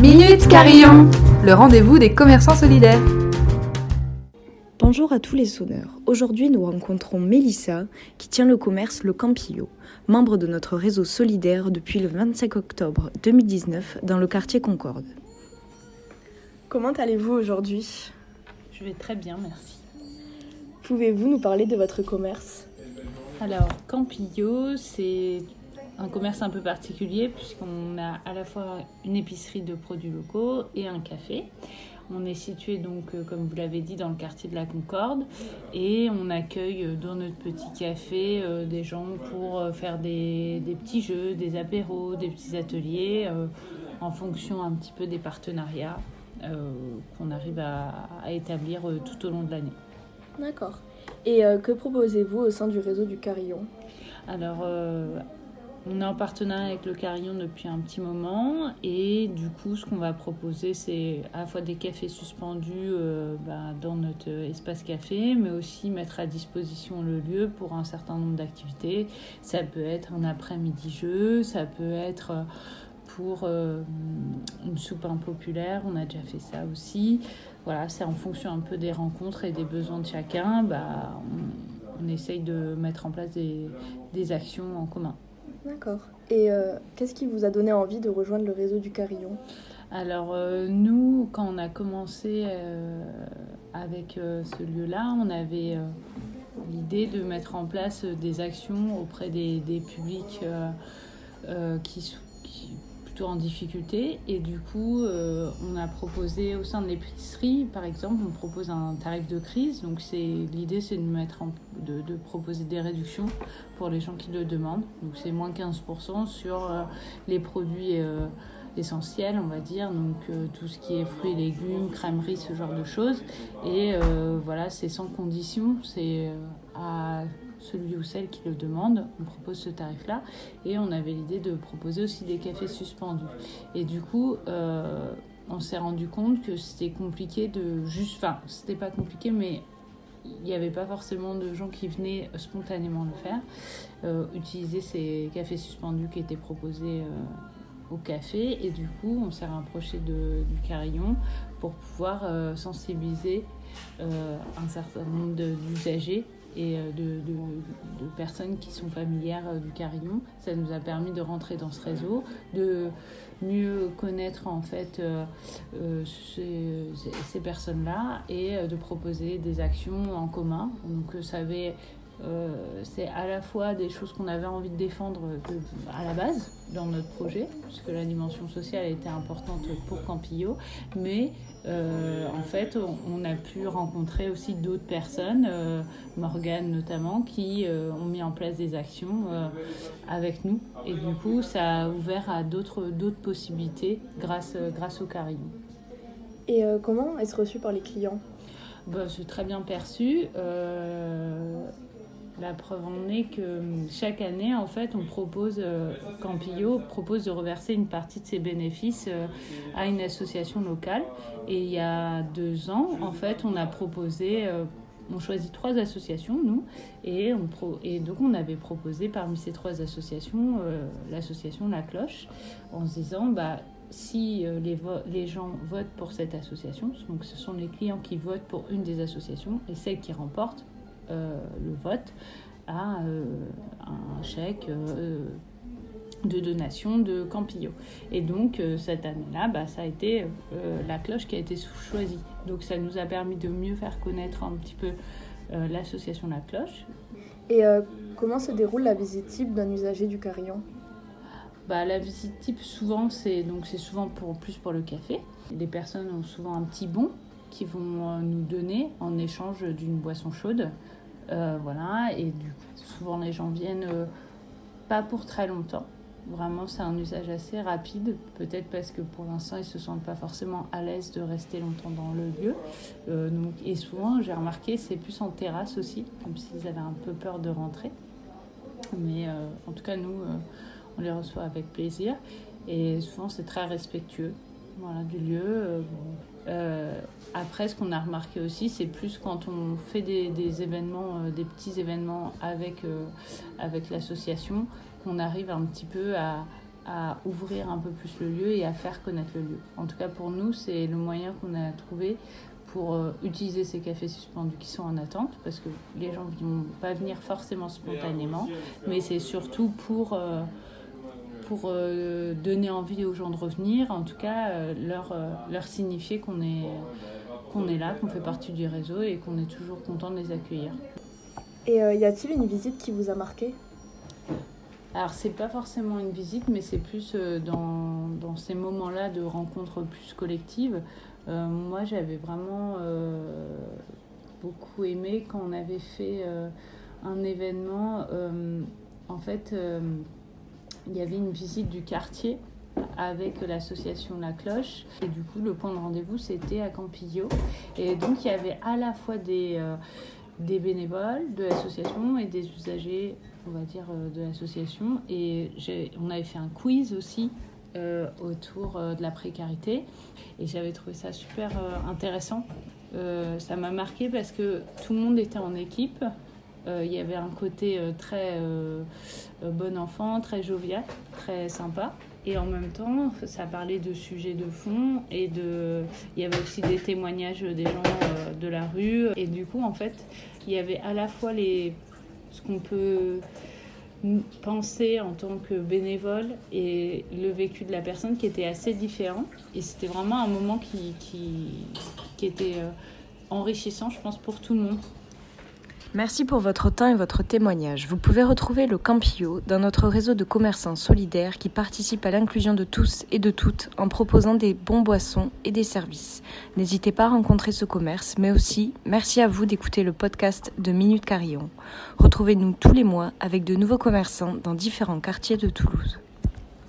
Minute Carillon, le rendez-vous des commerçants solidaires. Bonjour à tous les sonneurs. Aujourd'hui, nous rencontrons Mélissa qui tient le commerce Le Campillo, membre de notre réseau solidaire depuis le 25 octobre 2019 dans le quartier Concorde. Comment allez-vous aujourd'hui? Je vais très bien, merci. Pouvez-vous nous parler de votre commerce? Alors, Campillo, c'est un commerce un peu particulier puisqu'on a à la fois une épicerie de produits locaux et un café. On est situé donc, euh, comme vous l'avez dit, dans le quartier de la Concorde et on accueille euh, dans notre petit café euh, des gens pour faire des, petits jeux, des apéros, des petits ateliers en fonction un petit peu des partenariats qu'on arrive à, établir tout au long de l'année. D'accord. Et que proposez-vous au sein du réseau du Carillon? Alors, on est en partenariat avec le Carillon depuis un petit moment et du coup ce qu'on va proposer c'est à la fois des cafés suspendus euh, bah, dans notre espace café mais aussi mettre à disposition le lieu pour un certain nombre d'activités. Ça peut être un après-midi jeu, ça peut être euh, pour euh, une soupe impopulaire, on a déjà fait ça aussi. Voilà, c'est en fonction un peu des rencontres et des besoins de chacun, bah, on, essaye de mettre en place des actions en commun. D'accord. Et euh, qu'est-ce qui vous a donné envie de rejoindre le réseau du Carillon? Alors euh, nous, quand on a commencé euh, avec ce lieu-là, on avait l'idée de mettre en place des actions auprès des, des publics qui, qui en difficulté. Et du coup, euh, on a proposé au sein de l'épicerie, par exemple, on propose un tarif de crise. Donc c'est l'idée, c'est de mettre de, proposer des réductions pour les gens qui le demandent. Donc c'est moins 15% sur euh, les produits euh, essentiels, on va dire. Donc tout ce qui est fruits, légumes, crèmeries, ce genre de choses. Et voilà, c'est sans condition. C'est à celui ou celle qui le demande, on propose ce tarif-là. Et on avait l'idée de proposer aussi des cafés suspendus. Et du coup, euh, on s'est rendu compte que c'était compliqué de juste. Enfin, c'était pas compliqué, mais il n'y avait pas forcément de gens qui venaient spontanément le faire. Euh, utiliser ces cafés suspendus qui étaient proposés. Euh, au café et du coup on s'est rapproché de, du carillon pour pouvoir sensibiliser un certain nombre d'usagers et euh, de, personnes qui sont familières euh, du carillon. Ça nous a permis de rentrer dans ce réseau, de mieux connaître en fait euh, ces, personnes-là et de proposer des actions en commun. Donc euh, c'est à la fois des choses qu'on avait envie de défendre à la base dans notre projet, puisque la dimension sociale était importante pour Campillo, mais euh, en fait, on, a pu rencontrer aussi d'autres personnes, euh, Morgane notamment, qui ont mis en place des actions avec nous. Et du coup, ça a ouvert à d'autres possibilités grâce, grâce au carillon. Et comment est-ce reçu par les clients? Bah, C'est très bien perçu. La preuve en est que hum, chaque année, en fait, on propose, euh, Campillo propose de reverser une partie de ses bénéfices euh, à une association locale. Et il y a deux ans, en fait, on a proposé, euh, on choisit trois associations, nous, et, on et donc on avait proposé parmi ces trois associations l'association La Cloche, en se disant, bah, si les, gens votent pour cette association, donc ce sont les clients qui votent pour une des associations, et celle qui remporte le vote à euh, un chèque euh, de donation de Campillo. Et donc cette année-là, bah, ça a été la cloche qui a été choisie. Donc ça nous a permis de mieux faire connaître un petit peu l'association La Cloche. Et comment se déroule la visite type d'un usager du carillon? Bah, la visite type, souvent, c'est donc c'est souvent pour plus pour le café. Les personnes ont souvent un petit bon qui vont nous donner en échange d'une boisson chaude. Euh, voilà, et du souvent les gens viennent euh, pas pour très longtemps. Vraiment, c'est un usage assez rapide, peut-être parce que pour l'instant, ils se sentent pas forcément à l'aise de rester longtemps dans le lieu. Euh, donc, et souvent, j'ai remarqué, c'est plus en terrasse aussi, comme s'ils avaient un peu peur de rentrer. Mais en tout cas, nous, on les reçoit avec plaisir. Et souvent, c'est très respectueux voilà, du lieu. Après, ce qu'on a remarqué aussi, c'est plus quand on fait des, événements, euh, des petits événements avec, euh, avec l'association, qu'on arrive un petit peu à, à ouvrir un peu plus le lieu et à faire connaître le lieu. En tout cas, pour nous, c'est le moyen qu'on a trouvé pour euh, utiliser ces cafés suspendus qui sont en attente, parce que les gens ne vont pas venir forcément spontanément, mais c'est surtout pour, pour euh, donner envie aux gens de revenir, en tout cas leur, leur signifier qu'on est, qu'on est là, qu'on fait partie du réseau et qu'on est toujours content de les accueillir. Et y a-t-il une visite qui vous a marqué? Alors, c'est pas forcément une visite, mais c'est plus dans, dans, ces moments-là de rencontres plus collectives euh, moi, j'avais vraiment euh, beaucoup aimé quand on avait fait euh, un événement. en fait, il y avait une visite du quartier avec l'association La Cloche. Et du coup, le point de rendez-vous, c'était à Campillo. Et donc, il y avait à la fois des, des bénévoles de l'association et des usagers, on va dire, de l'association. Et on avait fait un quiz aussi euh, autour euh, de la précarité. Et j'avais trouvé ça super euh, intéressant. ça m'a marqué parce que tout le monde était en équipe. Il y avait un côté très bon enfant, très jovial, très sympa. Et en même temps, ça parlait de sujets de fond et de. Il y avait aussi des témoignages des gens de la rue. Et du coup, en fait, il y avait à la fois les ce qu'on peut penser en tant que bénévole et le vécu de la personne qui était assez différent. Et c'était vraiment un moment qui, qui, qui était euh, enrichissant, je pense, pour tout le monde. Merci pour votre temps et votre témoignage. Vous pouvez retrouver le Campio dans notre réseau de commerçants solidaires qui participent à l'inclusion de tous et de toutes en proposant des bons boissons et des services. N'hésitez pas à rencontrer ce commerce, mais aussi merci à vous d'écouter le podcast de Minute Carillon. Retrouvez-nous tous les mois avec de nouveaux commerçants dans différents quartiers de Toulouse.